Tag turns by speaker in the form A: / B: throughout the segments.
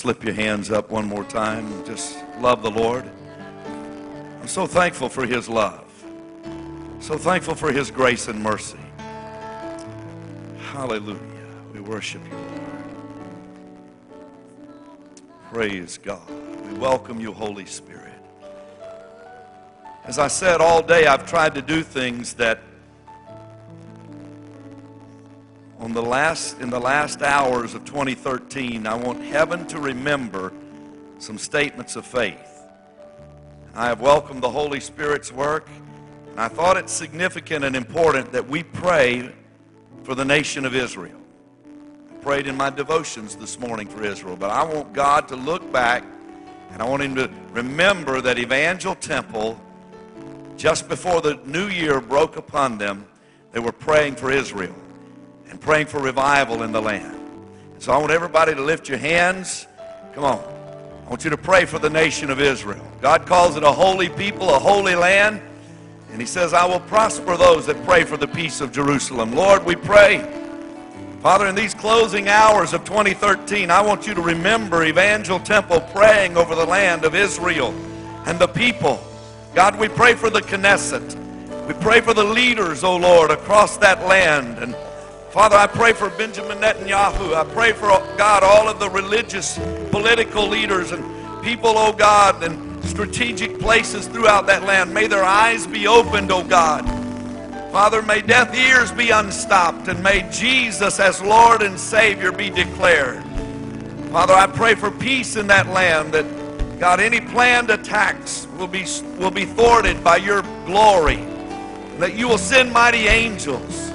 A: slip your hands up one more time and just love the Lord. I'm so thankful for His love. So thankful for His grace and mercy. Hallelujah. We worship you, Lord. Praise God. We welcome you, Holy Spirit. As I said all day, I've tried to do things that on the last in the last hours of 2013, I want heaven to remember some statements of faith. I have welcomed the Holy Spirit's work, and I thought it significant and important that we pray for the nation of Israel. I prayed in my devotions this morning for Israel, but I want God to look back and I want him to remember that Evangel Temple just before the new year broke upon them, they were praying for Israel and praying for revival in the land. So I want everybody to lift your hands. Come on. I want you to pray for the nation of Israel. God calls it a holy people, a holy land. And he says, I will prosper those that pray for the peace of Jerusalem. Lord, we pray. Father, in these closing hours of 2013, I want you to remember Evangel Temple praying over the land of Israel and the people. God, we pray for the Knesset. We pray for the leaders, O oh Lord, across that land. And Father, I pray for Benjamin Netanyahu. I pray for, God, all of the religious, political leaders and people, oh God, and strategic places throughout that land. May their eyes be opened, oh God. Father, may deaf ears be unstopped and may Jesus as Lord and Savior be declared. Father, I pray for peace in that land that God, any planned attacks will be, will be thwarted by your glory. That you will send mighty angels.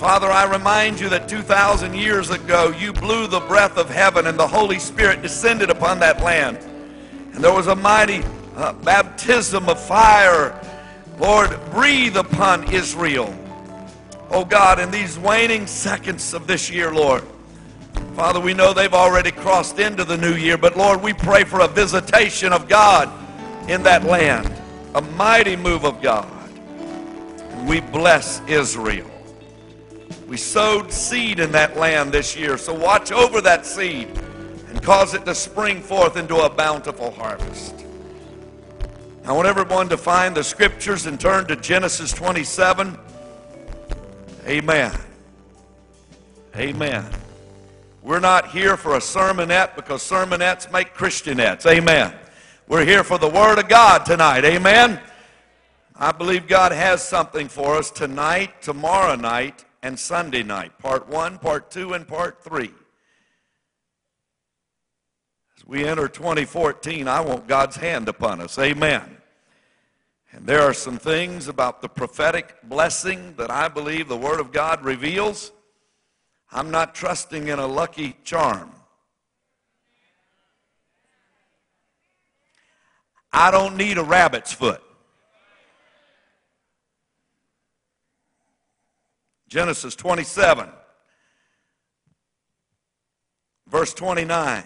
A: Father, I remind you that 2,000 years ago, you blew the breath of heaven and the Holy Spirit descended upon that land. And there was a mighty uh, baptism of fire. Lord, breathe upon Israel. Oh God, in these waning seconds of this year, Lord. Father, we know they've already crossed into the new year, but Lord, we pray for a visitation of God in that land, a mighty move of God. We bless Israel. We sowed seed in that land this year, so watch over that seed and cause it to spring forth into a bountiful harvest. I want everyone to find the scriptures and turn to Genesis 27. Amen. Amen. We're not here for a sermonette because sermonettes make Christianettes. Amen. We're here for the Word of God tonight. Amen. I believe God has something for us tonight, tomorrow night, and Sunday night. Part one, part two, and part three. As we enter 2014, I want God's hand upon us. Amen. And there are some things about the prophetic blessing that I believe the Word of God reveals I'm not trusting in a lucky charm. I don't need a rabbit's foot. Genesis 27, verse 29.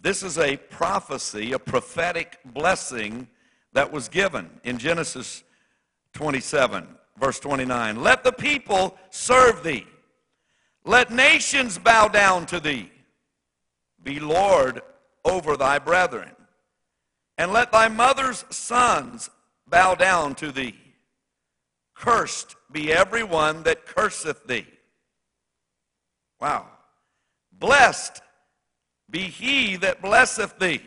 A: This is a prophecy, a prophetic blessing that was given in Genesis 27. Verse 29 Let the people serve thee, let nations bow down to thee. Be Lord over thy brethren, and let thy mother's sons bow down to thee. Cursed be every one that curseth thee. Wow. Blessed be he that blesseth thee.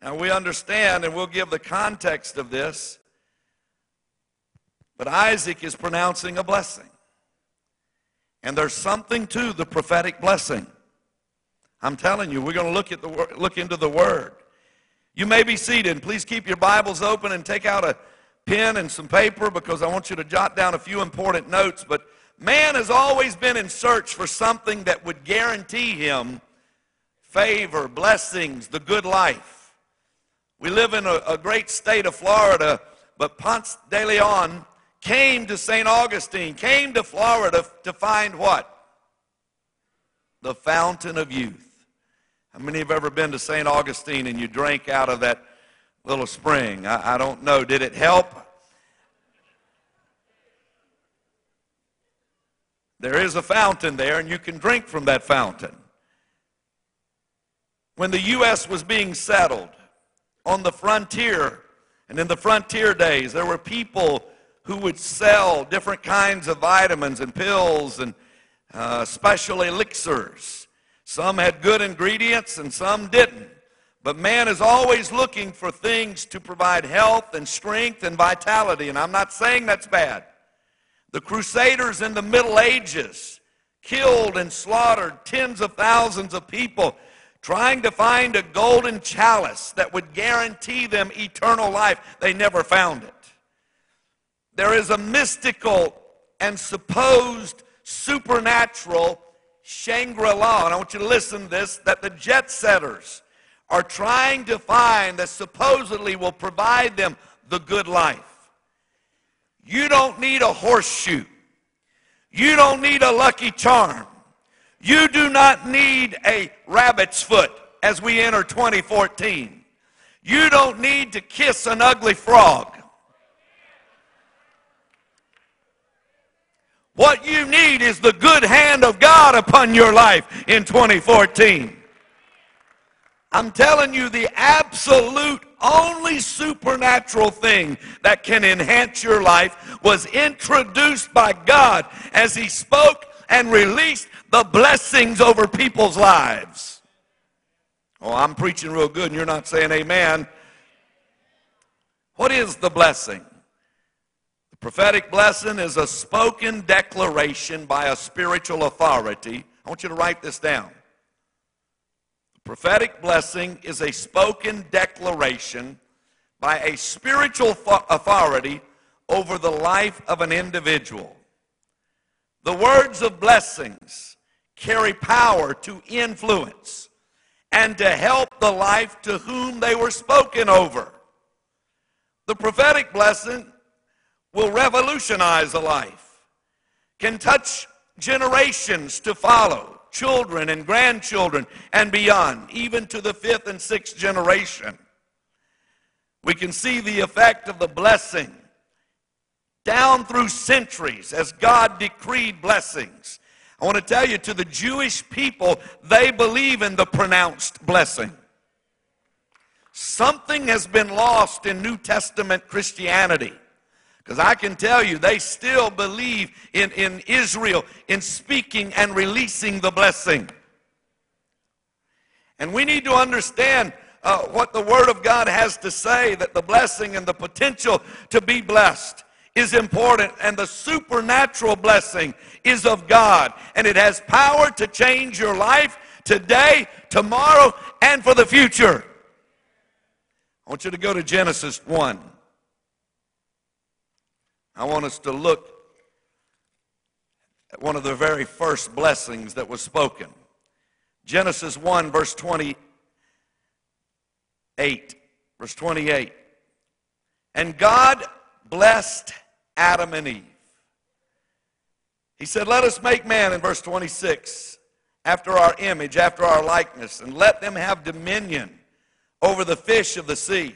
A: Now we understand, and we'll give the context of this but Isaac is pronouncing a blessing. And there's something to the prophetic blessing. I'm telling you, we're going to look at the look into the word. You may be seated. Please keep your Bibles open and take out a pen and some paper because I want you to jot down a few important notes. But man has always been in search for something that would guarantee him favor, blessings, the good life. We live in a, a great state of Florida, but Ponce de Leon came to St. Augustine, came to Florida to find what? The fountain of youth. How many have ever been to St. Augustine and you drank out of that, little spring. I, I don't know. Did it help? There is a fountain there, and you can drink from that fountain. When the U.S. was being settled on the frontier, and in the frontier days, there were people who would sell different kinds of vitamins and pills and uh, special elixirs. Some had good ingredients and some didn't. But man is always looking for things to provide health and strength and vitality, and I'm not saying that's bad. The Crusaders in the Middle Ages killed and slaughtered tens of thousands of people trying to find a golden chalice that would guarantee them eternal life. They never found it. There is a mystical and supposed supernatural Shangri La, and I want you to listen to this, that the jet setters are trying to find that supposedly will provide them the good life. You don't need a horseshoe. You don't need a lucky charm. You do not need a rabbit's foot as we enter 2014. You don't need to kiss an ugly frog. What you need is the good hand of God upon your life in 2014. I'm telling you, the absolute only supernatural thing that can enhance your life was introduced by God as He spoke and released the blessings over people's lives. Oh, I'm preaching real good and you're not saying amen. What is the blessing? The prophetic blessing is a spoken declaration by a spiritual authority. I want you to write this down. Prophetic blessing is a spoken declaration by a spiritual authority over the life of an individual. The words of blessings carry power to influence and to help the life to whom they were spoken over. The prophetic blessing will revolutionize a life, can touch generations to follow, children and grandchildren and beyond, even to the fifth and sixth generation. We can see the effect of the blessing down through centuries as God decreed blessings. I want to tell you to the Jewish people, they believe in the pronounced blessing. Something has been lost in New Testament Christianity. Because I can tell you, they still believe in, in Israel in speaking and releasing the blessing. And we need to understand uh, what the Word of God has to say that the blessing and the potential to be blessed is important, and the supernatural blessing is of God. And it has power to change your life today, tomorrow, and for the future. I want you to go to Genesis 1. I want us to look at one of the very first blessings that was spoken. Genesis 1, verse 28. Verse 28. And God blessed Adam and Eve. He said, Let us make man, in verse 26, after our image, after our likeness, and let them have dominion over the fish of the sea.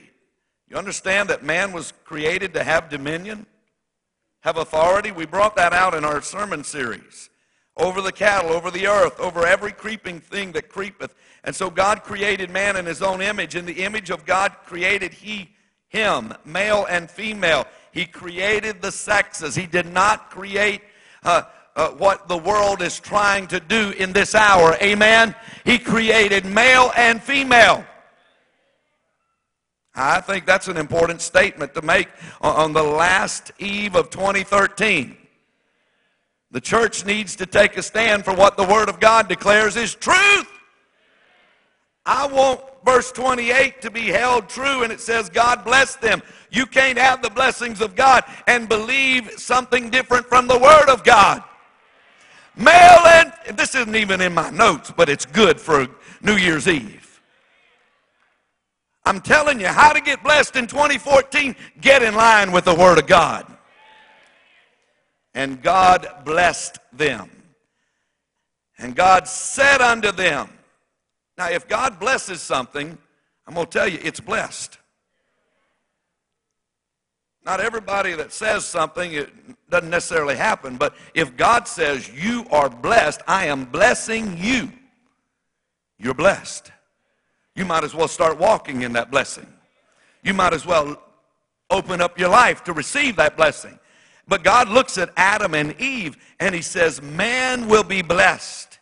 A: You understand that man was created to have dominion, have authority? We brought that out in our sermon series. Over the cattle, over the earth, over every creeping thing that creepeth. And so God created man in his own image. In the image of God created he him, male and female. He created the sexes. He did not create uh, uh, what the world is trying to do in this hour. Amen. He created male and female. I think that's an important statement to make on the last eve of 2013. The church needs to take a stand for what the Word of God declares is truth. I want verse 28 to be held true, and it says, God bless them. You can't have the blessings of God and believe something different from the Word of God. Male and this isn't even in my notes, but it's good for New Year's Eve. I'm telling you how to get blessed in 2014. Get in line with the Word of God. And God blessed them. And God said unto them, now, if God blesses something, I'm going to tell you, it's blessed. Not everybody that says something, it doesn't necessarily happen, but if God says, You are blessed, I am blessing you, you're blessed. You might as well start walking in that blessing. You might as well open up your life to receive that blessing. But God looks at Adam and Eve and he says, Man will be blessed.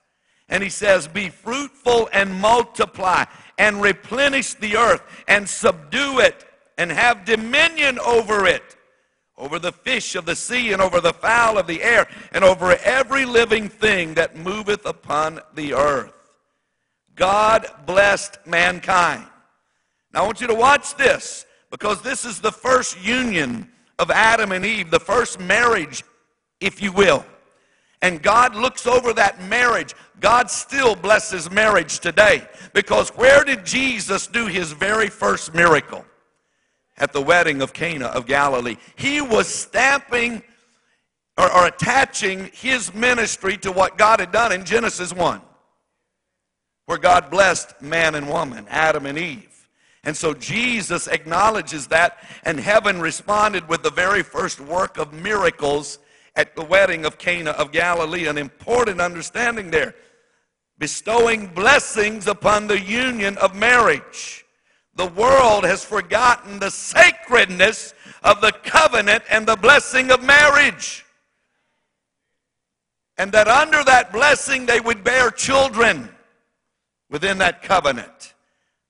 A: And he says, Be fruitful and multiply and replenish the earth and subdue it and have dominion over it, over the fish of the sea and over the fowl of the air and over every living thing that moveth upon the earth. God blessed mankind. Now I want you to watch this because this is the first union of Adam and Eve, the first marriage, if you will. And God looks over that marriage. God still blesses marriage today because where did Jesus do his very first miracle? At the wedding of Cana of Galilee. He was stamping or, or attaching his ministry to what God had done in Genesis 1 where God blessed man and woman, Adam and Eve. And so Jesus acknowledges that, and heaven responded with the very first work of miracles at the wedding of Cana of Galilee. An important understanding there. Bestowing blessings upon the union of marriage. The world has forgotten the sacredness of the covenant and the blessing of marriage. And that under that blessing they would bear children within that covenant.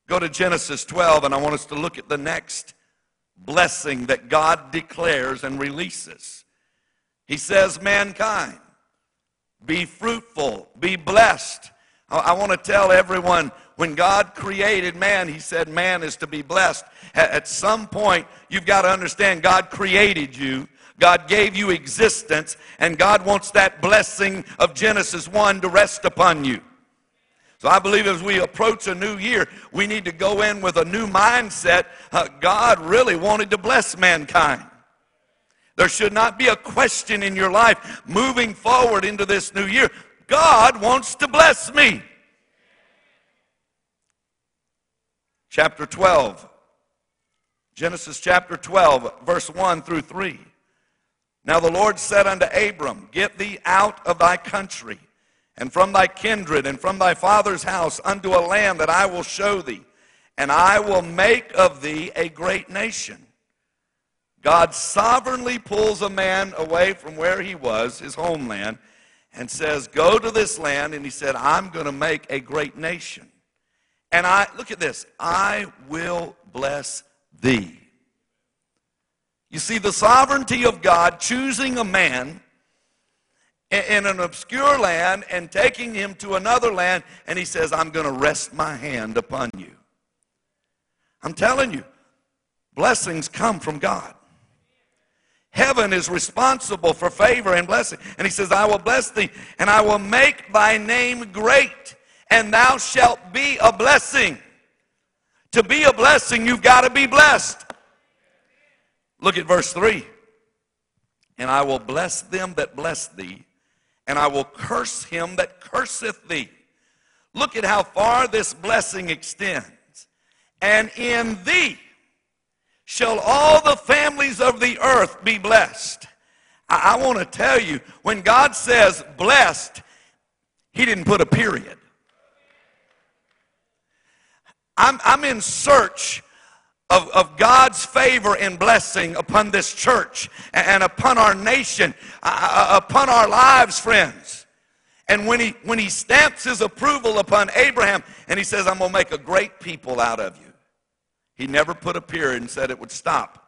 A: Go to Genesis 12, and I want us to look at the next blessing that God declares and releases. He says, Mankind, be fruitful, be blessed. I, want to tell everyone when God created man, He said man is to be blessed. At some point, you've got to understand God created you. God gave you existence, and God wants that blessing of Genesis 1 to rest upon you. So I believe as we approach a new year, we need to go in with a new mindset. Uh, God really wanted to bless mankind. There should not be a question in your life moving forward into this new year. God wants to bless me. Chapter 12, Genesis chapter 12, verse 1 through 3. Now the Lord said unto Abram, Get thee out of thy country and from thy kindred and from thy father's house unto a land that I will show thee, and I will make of thee a great nation. God sovereignly pulls a man away from where he was, his homeland, and says, Go to this land. And he said, I'm going to make a great nation. And I, look at this, I will bless thee. You see, the sovereignty of God choosing a man in an obscure land and taking him to another land, and he says, I'm going to rest my hand upon you. I'm telling you, blessings come from God. Heaven is responsible for favor and blessing. And he says, I will bless thee, and I will make thy name great, and thou shalt be a blessing. To be a blessing, you've got to be blessed. Look at verse 3. And I will bless them that bless thee, and I will curse him that curseth thee. Look at how far this blessing extends. And in thee shall all the families of the earth be blessed. I, I want to tell you, when God says blessed, he didn't put a period. I'm, I'm in search of, of God's favor and blessing upon this church and upon our nation, uh, upon our lives, friends. And when he, when he stamps his approval upon Abraham and he says, I'm going to make a great people out of you, he never put a period and said it would stop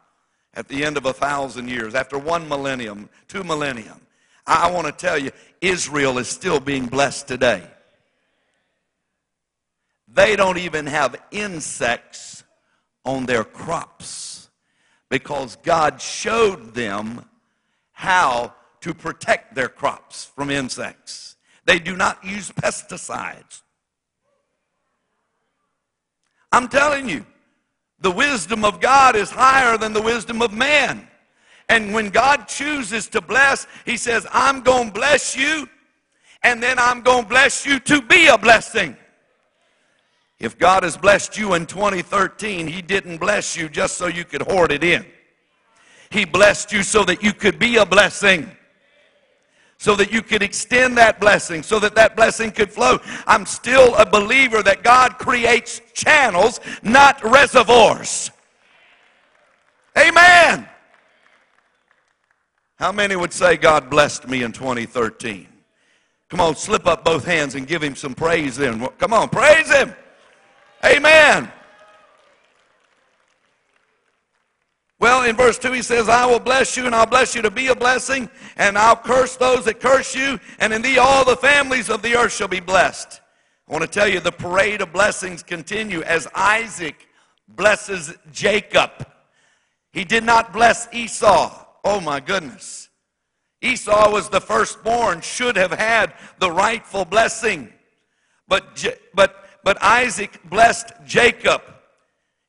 A: at the end of a thousand years, after one millennium, two millennium. I want to tell you, Israel is still being blessed today. They don't even have insects on their crops because God showed them how to protect their crops from insects. They do not use pesticides. I'm telling you, the wisdom of God is higher than the wisdom of man. And when God chooses to bless, He says, I'm going to bless you, and then I'm going to bless you to be a blessing. If God has blessed you in 2013, He didn't bless you just so you could hoard it in. He blessed you so that you could be a blessing. So that you could extend that blessing, so that that blessing could flow. I'm still a believer that God creates channels, not reservoirs. Amen. How many would say God blessed me in 2013? Come on, slip up both hands and give him some praise then. Come on, praise him. Amen. Well, in verse 2, he says, I will bless you, and I'll bless you to be a blessing, and I'll curse those that curse you, and in thee all the families of the earth shall be blessed. I want to tell you the parade of blessings continue as Isaac blesses Jacob. He did not bless Esau. Oh my goodness. Esau was the firstborn, should have had the rightful blessing. But, but, but Isaac blessed Jacob.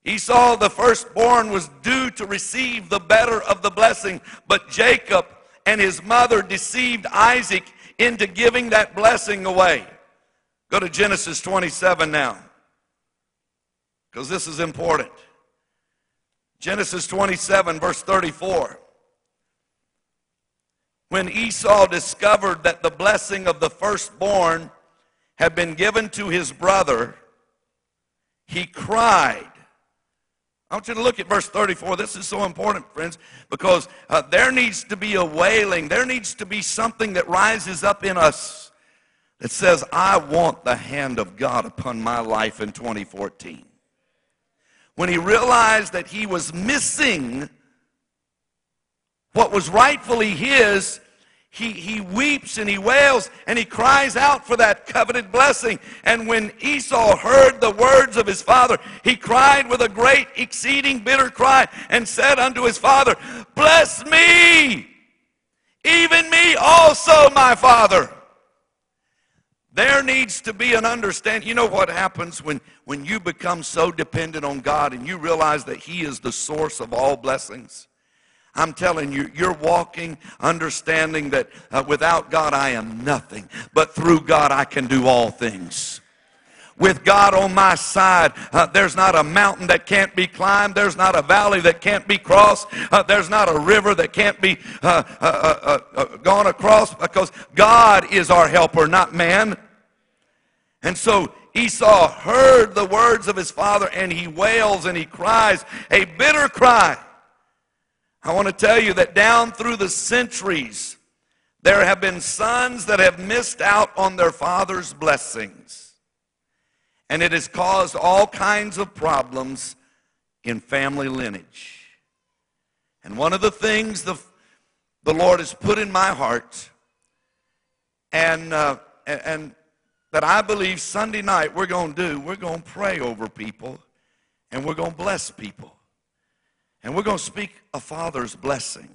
A: Esau, the firstborn, was due to receive the better of the blessing, but Jacob and his mother deceived Isaac into giving that blessing away. Go to Genesis 27 now, because this is important. Genesis 27, verse 34. When Esau discovered that the blessing of the firstborn had been given to his brother, he cried I want you to look at verse 34. This is so important, friends, because uh, there needs to be a wailing. There needs to be something that rises up in us that says, I want the hand of God upon my life in 2014. When he realized that he was missing what was rightfully his, he, he weeps and he wails and he cries out for that coveted blessing. And when Esau heard the words of his father, he cried with a great, exceeding bitter cry and said unto his father, Bless me, even me also, my father. There needs to be an understanding. You know what happens when, when you become so dependent on God and you realize that He is the source of all blessings? I'm telling you, you're walking understanding that uh, without God I am nothing, but through God I can do all things with God on my side, uh, there's not a mountain that can't be climbed. There's not a valley that can't be crossed. Uh, there's not a river that can't be uh, uh, uh gone across because God is our helper, not man. And so Esau heard the words of his father and he wails and he cries a bitter cry. I want to tell you that down through the centuries, there have been sons that have missed out on their father's blessings. And it has caused all kinds of problems in family lineage. And one of the things the, the Lord has put in my heart, and, uh, and that I believe Sunday night we're going to do, we're going to pray over people and we're going to bless people. And we're going to speak a father's blessing.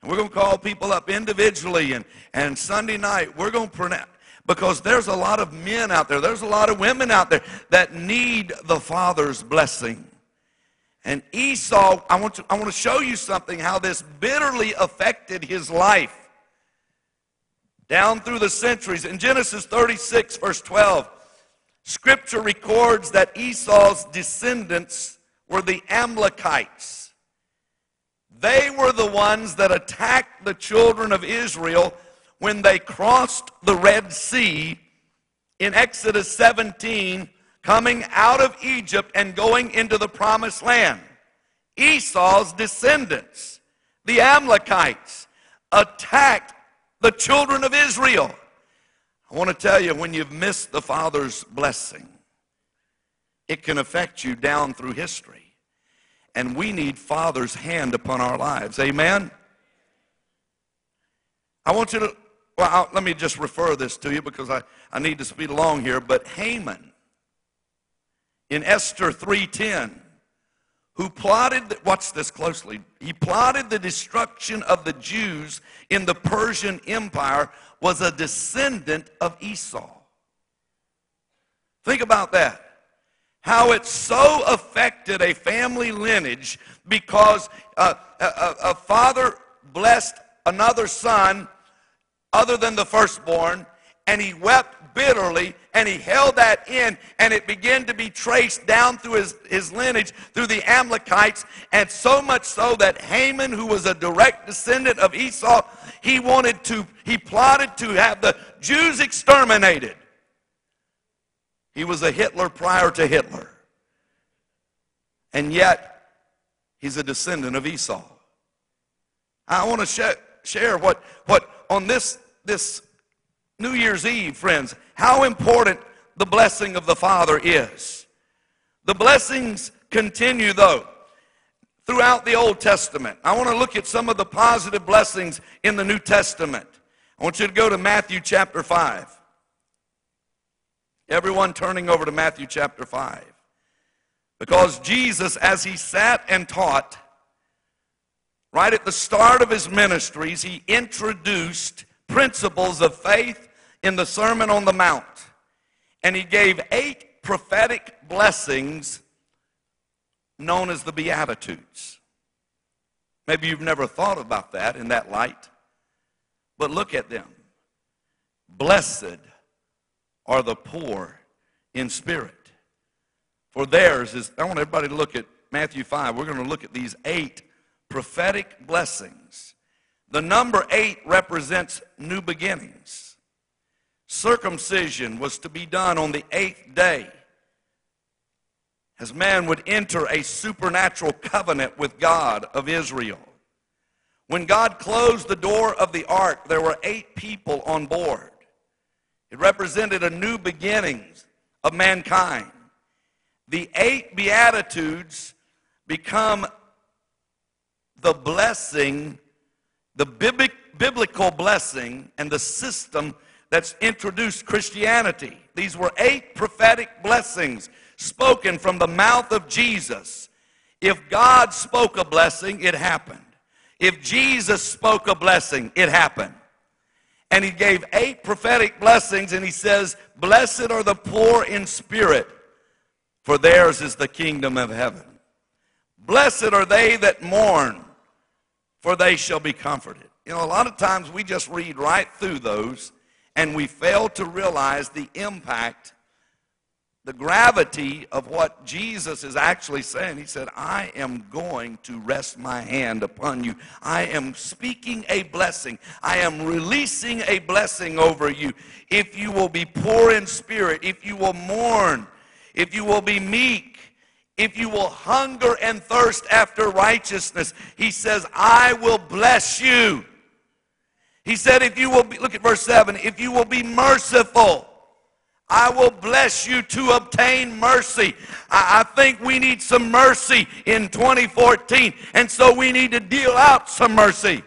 A: And we're going to call people up individually. And, and Sunday night, we're going to pronounce, because there's a lot of men out there, there's a lot of women out there that need the father's blessing. And Esau, I want to, I want to show you something how this bitterly affected his life down through the centuries. In Genesis 36, verse 12, Scripture records that Esau's descendants were the Amalekites. They were the ones that attacked the children of Israel when they crossed the Red Sea in Exodus 17, coming out of Egypt and going into the promised land. Esau's descendants, the Amalekites, attacked the children of Israel. I want to tell you, when you've missed the Father's blessing, it can affect you down through history. And we need Father's hand upon our lives. Amen? I want you to, well, I'll, let me just refer this to you because I, I need to speed along here. But Haman, in Esther 3.10, who plotted, watch this closely, he plotted the destruction of the Jews in the Persian Empire, was a descendant of Esau. Think about that how it so affected a family lineage because uh, a, a, a father blessed another son other than the firstborn, and he wept bitterly and he held that in and it began to be traced down through his, his lineage through the Amalekites and so much so that Haman who was a direct descendant of Esau he wanted to he plotted to have the Jews exterminated he was a Hitler prior to Hitler and yet he's a descendant of Esau I want to sh- share what what on this this New Year's Eve, friends, how important the blessing of the Father is. The blessings continue, though, throughout the Old Testament. I want to look at some of the positive blessings in the New Testament. I want you to go to Matthew chapter 5. Everyone turning over to Matthew chapter 5. Because Jesus, as he sat and taught, right at the start of his ministries, he introduced principles of faith in the Sermon on the Mount. And he gave eight prophetic blessings known as the Beatitudes. Maybe you've never thought about that in that light, but look at them. Blessed are the poor in spirit, for theirs is, I want everybody to look at Matthew 5. We're going to look at these eight prophetic blessings. The number eight represents new beginnings circumcision was to be done on the eighth day as man would enter a supernatural covenant with God of Israel. When God closed the door of the ark, there were eight people on board. It represented a new beginnings of mankind. The eight Beatitudes become the blessing, the biblical blessing, and the system that's introduced Christianity. These were eight prophetic blessings spoken from the mouth of Jesus. If God spoke a blessing, it happened. If Jesus spoke a blessing, it happened. And he gave eight prophetic blessings, and he says, Blessed are the poor in spirit, for theirs is the kingdom of heaven. Blessed are they that mourn, for they shall be comforted. You know, a lot of times we just read right through those and we fail to realize the impact, the gravity of what Jesus is actually saying. He said, I am going to rest my hand upon you. I am speaking a blessing. I am releasing a blessing over you. If you will be poor in spirit, if you will mourn, if you will be meek, if you will hunger and thirst after righteousness, he says, I will bless you. He said, if you will be, look at verse 7, if you will be merciful, I will bless you to obtain mercy. I, think we need some mercy in 2014, and so we need to deal out some mercy.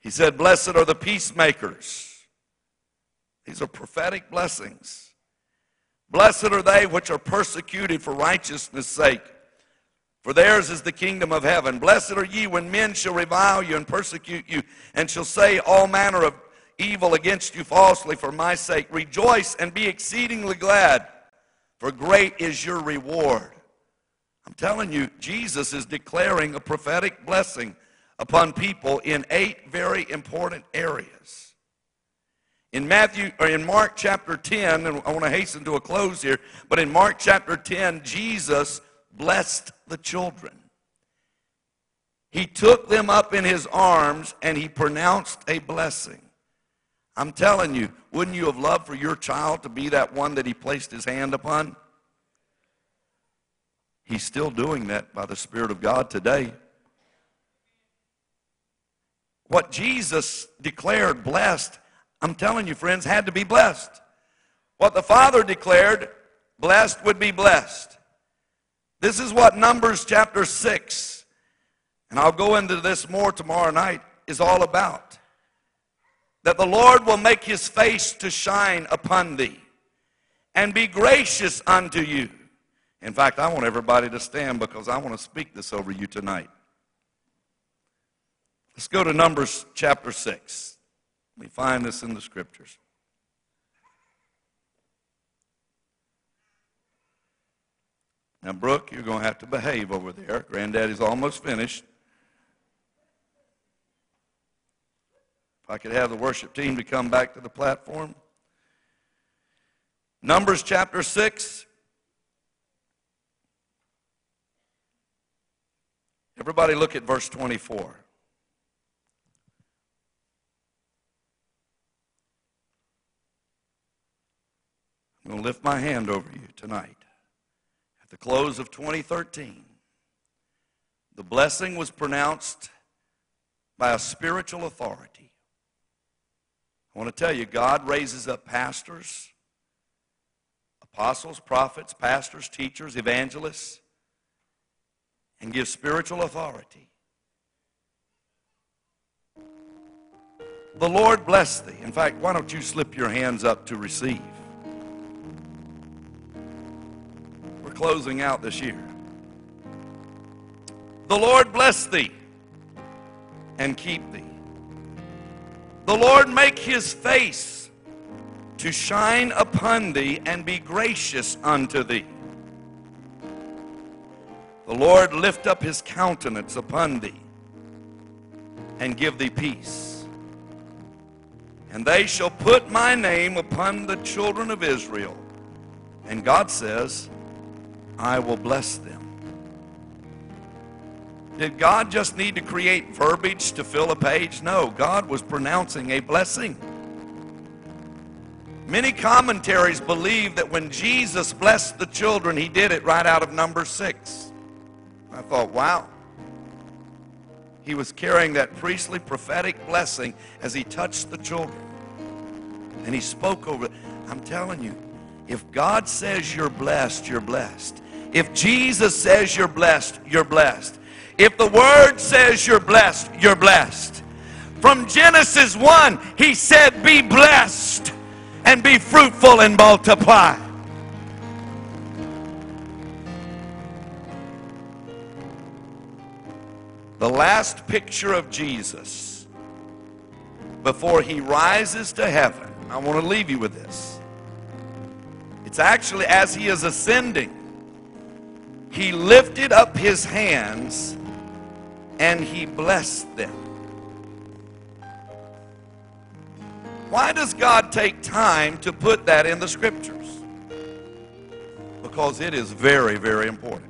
A: He said, Blessed are the peacemakers. These are prophetic blessings. Blessed are they which are persecuted for righteousness' sake for theirs is the kingdom of heaven. Blessed are ye when men shall revile you and persecute you, and shall say all manner of evil against you falsely for my sake. Rejoice and be exceedingly glad, for great is your reward. I'm telling you, Jesus is declaring a prophetic blessing upon people in eight very important areas. In Matthew or in Mark chapter 10, and I want to hasten to a close here, but in Mark chapter 10, Jesus blessed the children. He took them up in his arms and he pronounced a blessing. I'm telling you, wouldn't you have loved for your child to be that one that he placed his hand upon? He's still doing that by the Spirit of God today. What Jesus declared blessed, I'm telling you, friends, had to be blessed. What the Father declared, blessed would be blessed. This is what Numbers chapter 6, and I'll go into this more tomorrow night, is all about. That the Lord will make his face to shine upon thee and be gracious unto you. In fact, I want everybody to stand because I want to speak this over you tonight. Let's go to Numbers chapter 6. We find this in the scriptures. Now, Brooke, you're going to have to behave over there. Granddaddy's almost finished. I could have the worship team to come back to the platform. Numbers chapter 6. Everybody look at verse 24. I'm going to lift my hand over you tonight. At the close of 2013, the blessing was pronounced by a spiritual authority. I want to tell you, God raises up pastors, apostles, prophets, pastors, teachers, evangelists, and gives spiritual authority. The Lord bless thee. In fact, why don't you slip your hands up to receive? We're closing out this year. The Lord bless thee and keep thee. The Lord make his face to shine upon thee and be gracious unto thee. The Lord lift up his countenance upon thee and give thee peace. And they shall put my name upon the children of Israel. And God says, I will bless them. Did God just need to create verbiage to fill a page? No, God was pronouncing a blessing. Many commentaries believe that when Jesus blessed the children, he did it right out of number six. I thought, wow. He was carrying that priestly prophetic blessing as he touched the children. And he spoke over it. I'm telling you, if God says you're blessed, you're blessed. If Jesus says you're blessed, you're blessed. If the word says you're blessed, you're blessed. From Genesis 1, he said, Be blessed and be fruitful and multiply. The last picture of Jesus before he rises to heaven, I want to leave you with this. It's actually as he is ascending, he lifted up his hands and he blessed them. Why does God take time to put that in the scriptures? Because it is very, very important.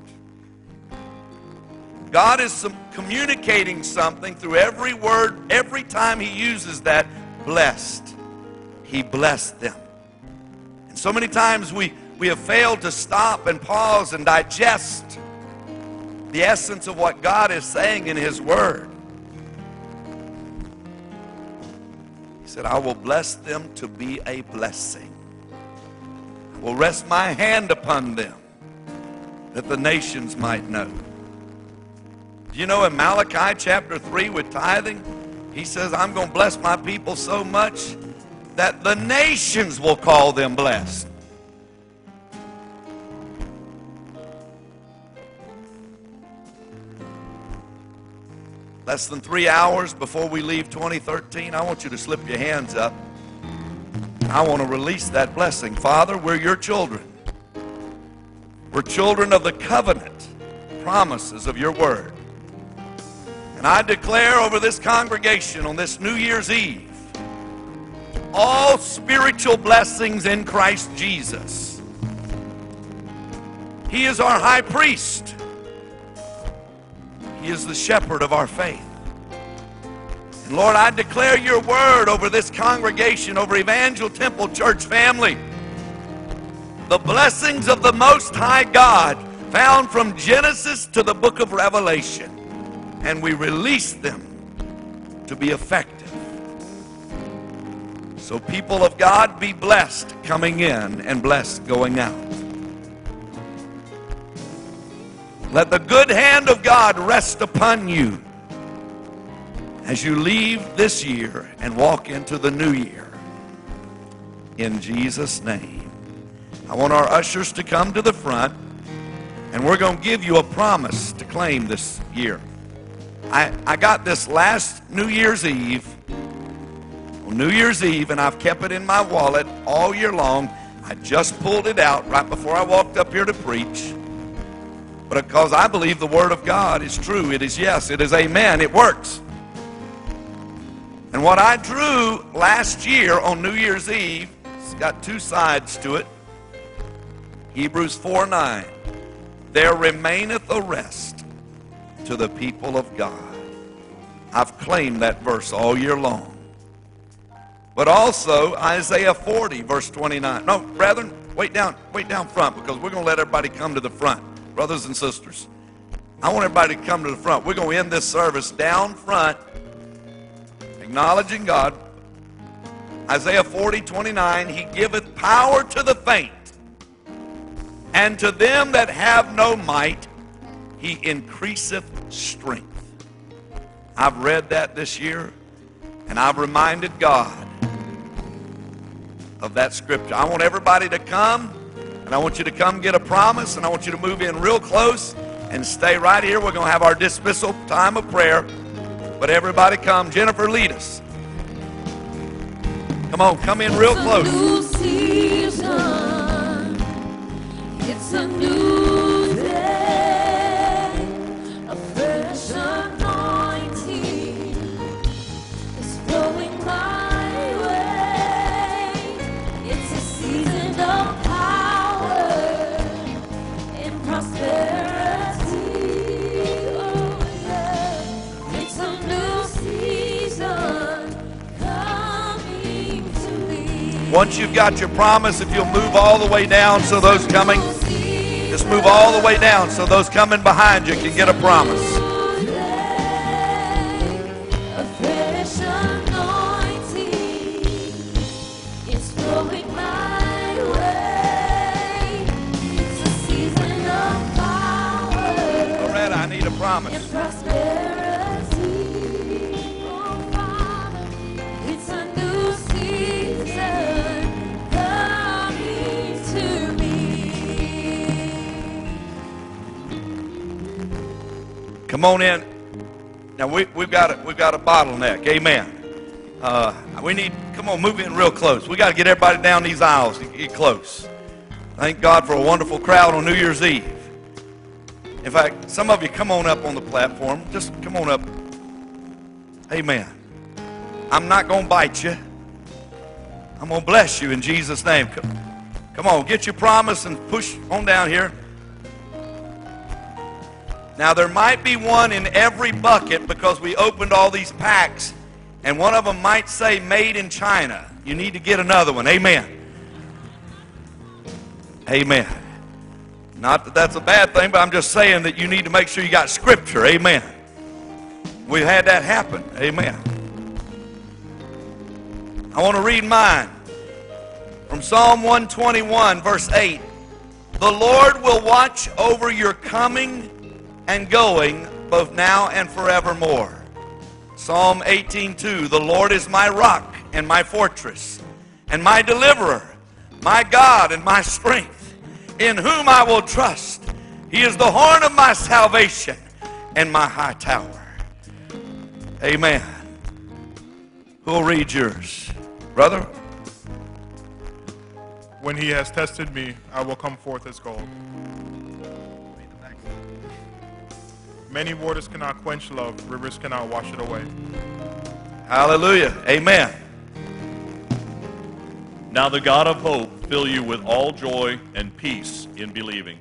A: God is some, communicating something through every word, every time He uses that blessed. He blessed them. And so many times we, we have failed to stop and pause and digest the essence of what God is saying in His Word. He said, I will bless them to be a blessing. I will rest my hand upon them that the nations might know. Do you know in Malachi chapter 3 with tithing, he says, I'm going to bless my people so much that the nations will call them blessed. Less than three hours before we leave 2013, I want you to slip your hands up. I want to release that blessing. Father, we're your children. We're children of the covenant promises of your word. And I declare over this congregation on this New Year's Eve all spiritual blessings in Christ Jesus. He is our high priest. He is the shepherd of our faith. And Lord, I declare your word over this congregation, over Evangel Temple Church family. The blessings of the Most High God found from Genesis to the book of Revelation. And we release them to be effective. So, people of God, be blessed coming in and blessed going out. Let the good hand of God rest upon you as you leave this year and walk into the new year. In Jesus' name. I want our ushers to come to the front, and we're going to give you a promise to claim this year. I, I got this last New Year's Eve, New Year's Eve, and I've kept it in my wallet all year long. I just pulled it out right before I walked up here to preach. Because I believe the Word of God is true, it is yes, it is amen, it works. And what I drew last year on New Year's Eve, it's got two sides to it. Hebrews 4 9. There remaineth a rest to the people of God. I've claimed that verse all year long. But also Isaiah 40, verse 29. No, brethren, wait down, wait down front because we're going to let everybody come to the front. Brothers and sisters, I want everybody to come to the front. We're going to end this service down front, acknowledging God. Isaiah 40, 29, He giveth power to the faint, and to them that have no might, He increaseth strength. I've read that this year, and I've reminded God of that scripture. I want everybody to come, and I want you to come get a promise, and I want you to move in real close and stay right here. We're going to have our dismissal time of prayer. But everybody come. Jennifer, lead us. Come on, come in real close. Once you've got your promise, if you'll move all the way down so those coming, just move all the way down so those coming behind you can get a promise. Come on in. Now we, we've got a, we've got a bottleneck. Amen. Uh, we need come on, move in real close. We got to get everybody down these aisles. Get- Get close. Thank God for a wonderful crowd on New Year's Eve. In fact, some of you come on up on the platform. Just come on up. Amen. I'm not to bite you. I'm to bless you in Jesus' name. Come, come on, get your promise and push on down here. Now, there might be one in every bucket because we opened all these packs, and one of them might say made in China. You need to get another one. Amen. Amen. Not that that's a bad thing, but I'm just saying that you need to make sure you got scripture. Amen. We've had that happen. Amen. I want to read mine from Psalm 121, verse 8. The Lord will watch over your coming and going both now and forevermore. Psalm 18:2 The Lord is my rock and my fortress and my deliverer, my God and my strength, in whom I will trust. He is the horn of my salvation and my high tower. Amen. Who'll read yours? Brother?
B: When he has tested me, I will come forth as gold. Many waters cannot quench love, rivers cannot wash it away.
A: Hallelujah. Amen.
C: Now the God of hope fill you with all joy and peace in believing.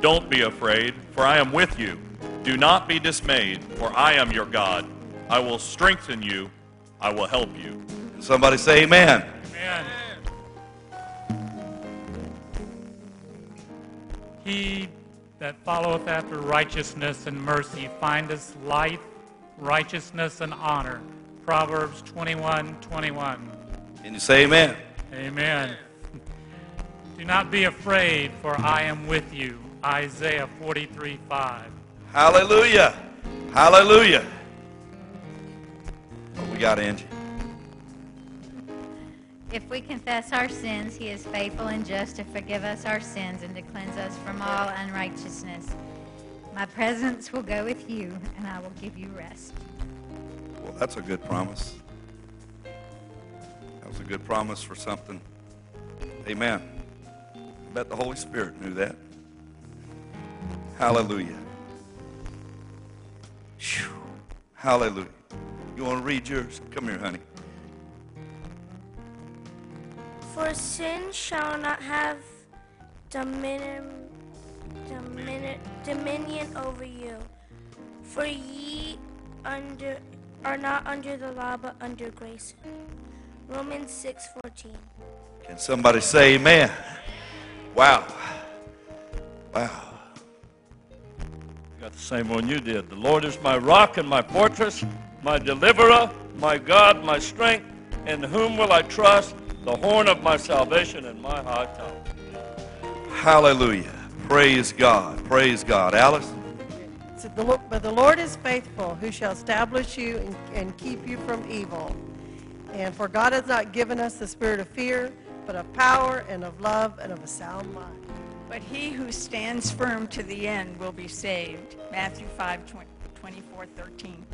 C: Don't be afraid, for I am with you. Do not be dismayed, for I am your God. I will strengthen you. I will help you.
A: Somebody say amen.
D: Amen. He that followeth after righteousness and mercy findeth life, righteousness, and honor. Proverbs 21 21.
A: Can you say amen?
D: Amen. Do not be afraid, for I am with you. Isaiah 43 5.
A: Hallelujah. Hallelujah. What we got, Angie?
E: If we confess our sins, he is faithful and just to forgive us our sins and to cleanse us from all unrighteousness. My presence will go with you, and I will give you rest.
A: Well, that's a good promise. That was a good promise for something. Amen. I bet the Holy Spirit knew that. Hallelujah. Phew. Hallelujah. You want to read yours? Come here, honey.
F: For sin shall not have dominion, dominion, dominion over you. For ye under are not under the law, but under grace. Romans six fourteen.
A: Can somebody say amen? Wow. Wow.
G: Got the same one you did. The Lord is my rock and my fortress, my deliverer, my God, my strength. In whom will I trust? The horn of my salvation and my high tower.
A: Hallelujah. Praise God. Praise God. Alice?
H: So the Lo- But the Lord is faithful, who shall establish you and, and keep you from evil. And for God has not given us the spirit of fear, but of power and of love and of a sound mind.
I: But he who stands firm to the end will be saved. Matthew 5, 24, 13.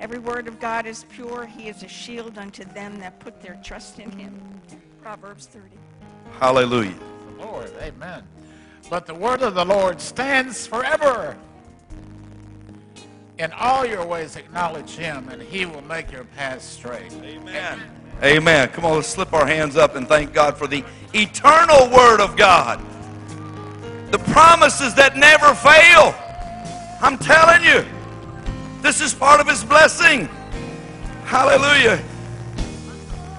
I: Every word of God is pure. He is a shield unto them that put their trust in him. Proverbs 30.
A: Hallelujah.
J: The Lord, amen. But the word of the Lord stands forever. In all your ways acknowledge him, and he will make your paths straight.
A: Amen. Amen. Come on, let's slip our hands up and thank God for the eternal Word of God. The promises that never fail. I'm telling you, this is part of His blessing. Hallelujah.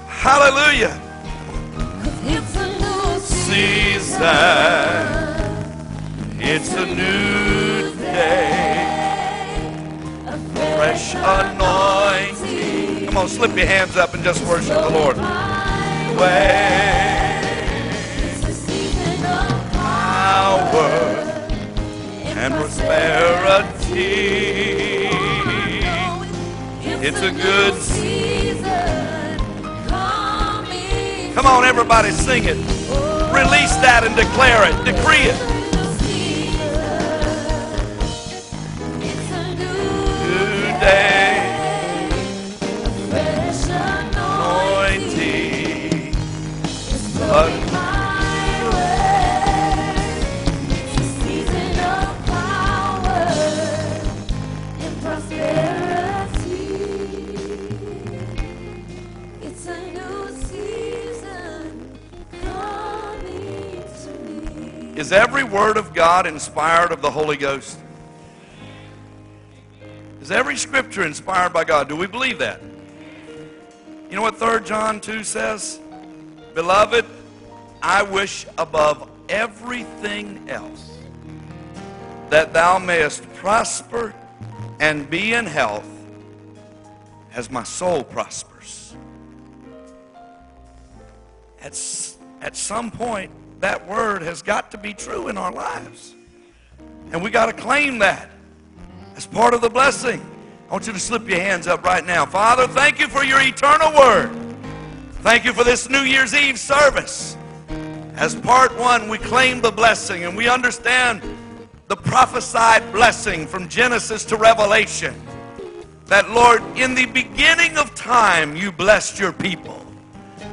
A: Hallelujah.
I: It's a new
A: Season. It's a new day. Fresh anointing. Come on, slip your hands up and just worship the Lord. Way. Power and prosperity. It's a good Come on, everybody, sing it. Release that and declare it. Decree it. New day. Is every word of God inspired of the Holy Ghost? Is every scripture inspired by God? Do we believe that? You know what 3 John 2 says? Beloved, I wish above everything else that thou mayest prosper and be in health as my soul prospers. At, at some point, that word has got to be true in our lives. And we got to claim that as part of the blessing. I want you to slip your hands up right now. Father, thank you for your eternal word. Thank you for this New Year's Eve service. As part one, we claim the blessing and we understand the prophesied blessing from Genesis to Revelation. That, Lord, in the beginning of time, you blessed your people.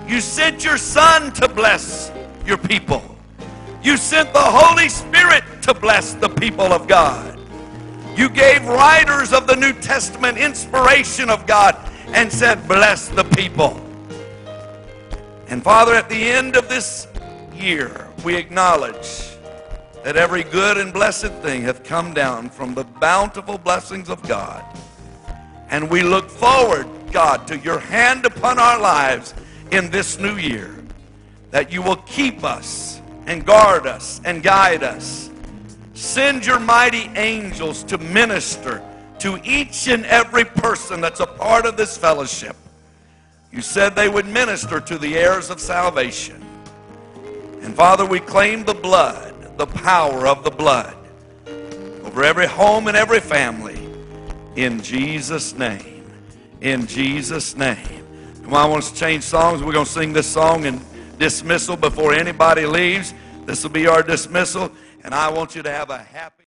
A: You sent your Son to bless your people. You sent the Holy Spirit to bless the people of God. You gave writers of the New Testament inspiration of God and said, Bless the people. And Father, at the end of this year, we acknowledge that every good and blessed thing hath come down from the bountiful blessings of God. And we look forward, God, to your hand upon our lives in this new year, that you will keep us and guard us and guide us. Send your mighty angels to minister to each and every person that's a part of this fellowship. You said they would minister to the heirs of salvation. And Father, we claim the blood, the power of the blood over every home and every family. In Jesus' name. In Jesus' name. Come on, I want us to change songs. We're going to sing this song in dismissal before anybody leaves. This will be our dismissal. And I want you to have a happy.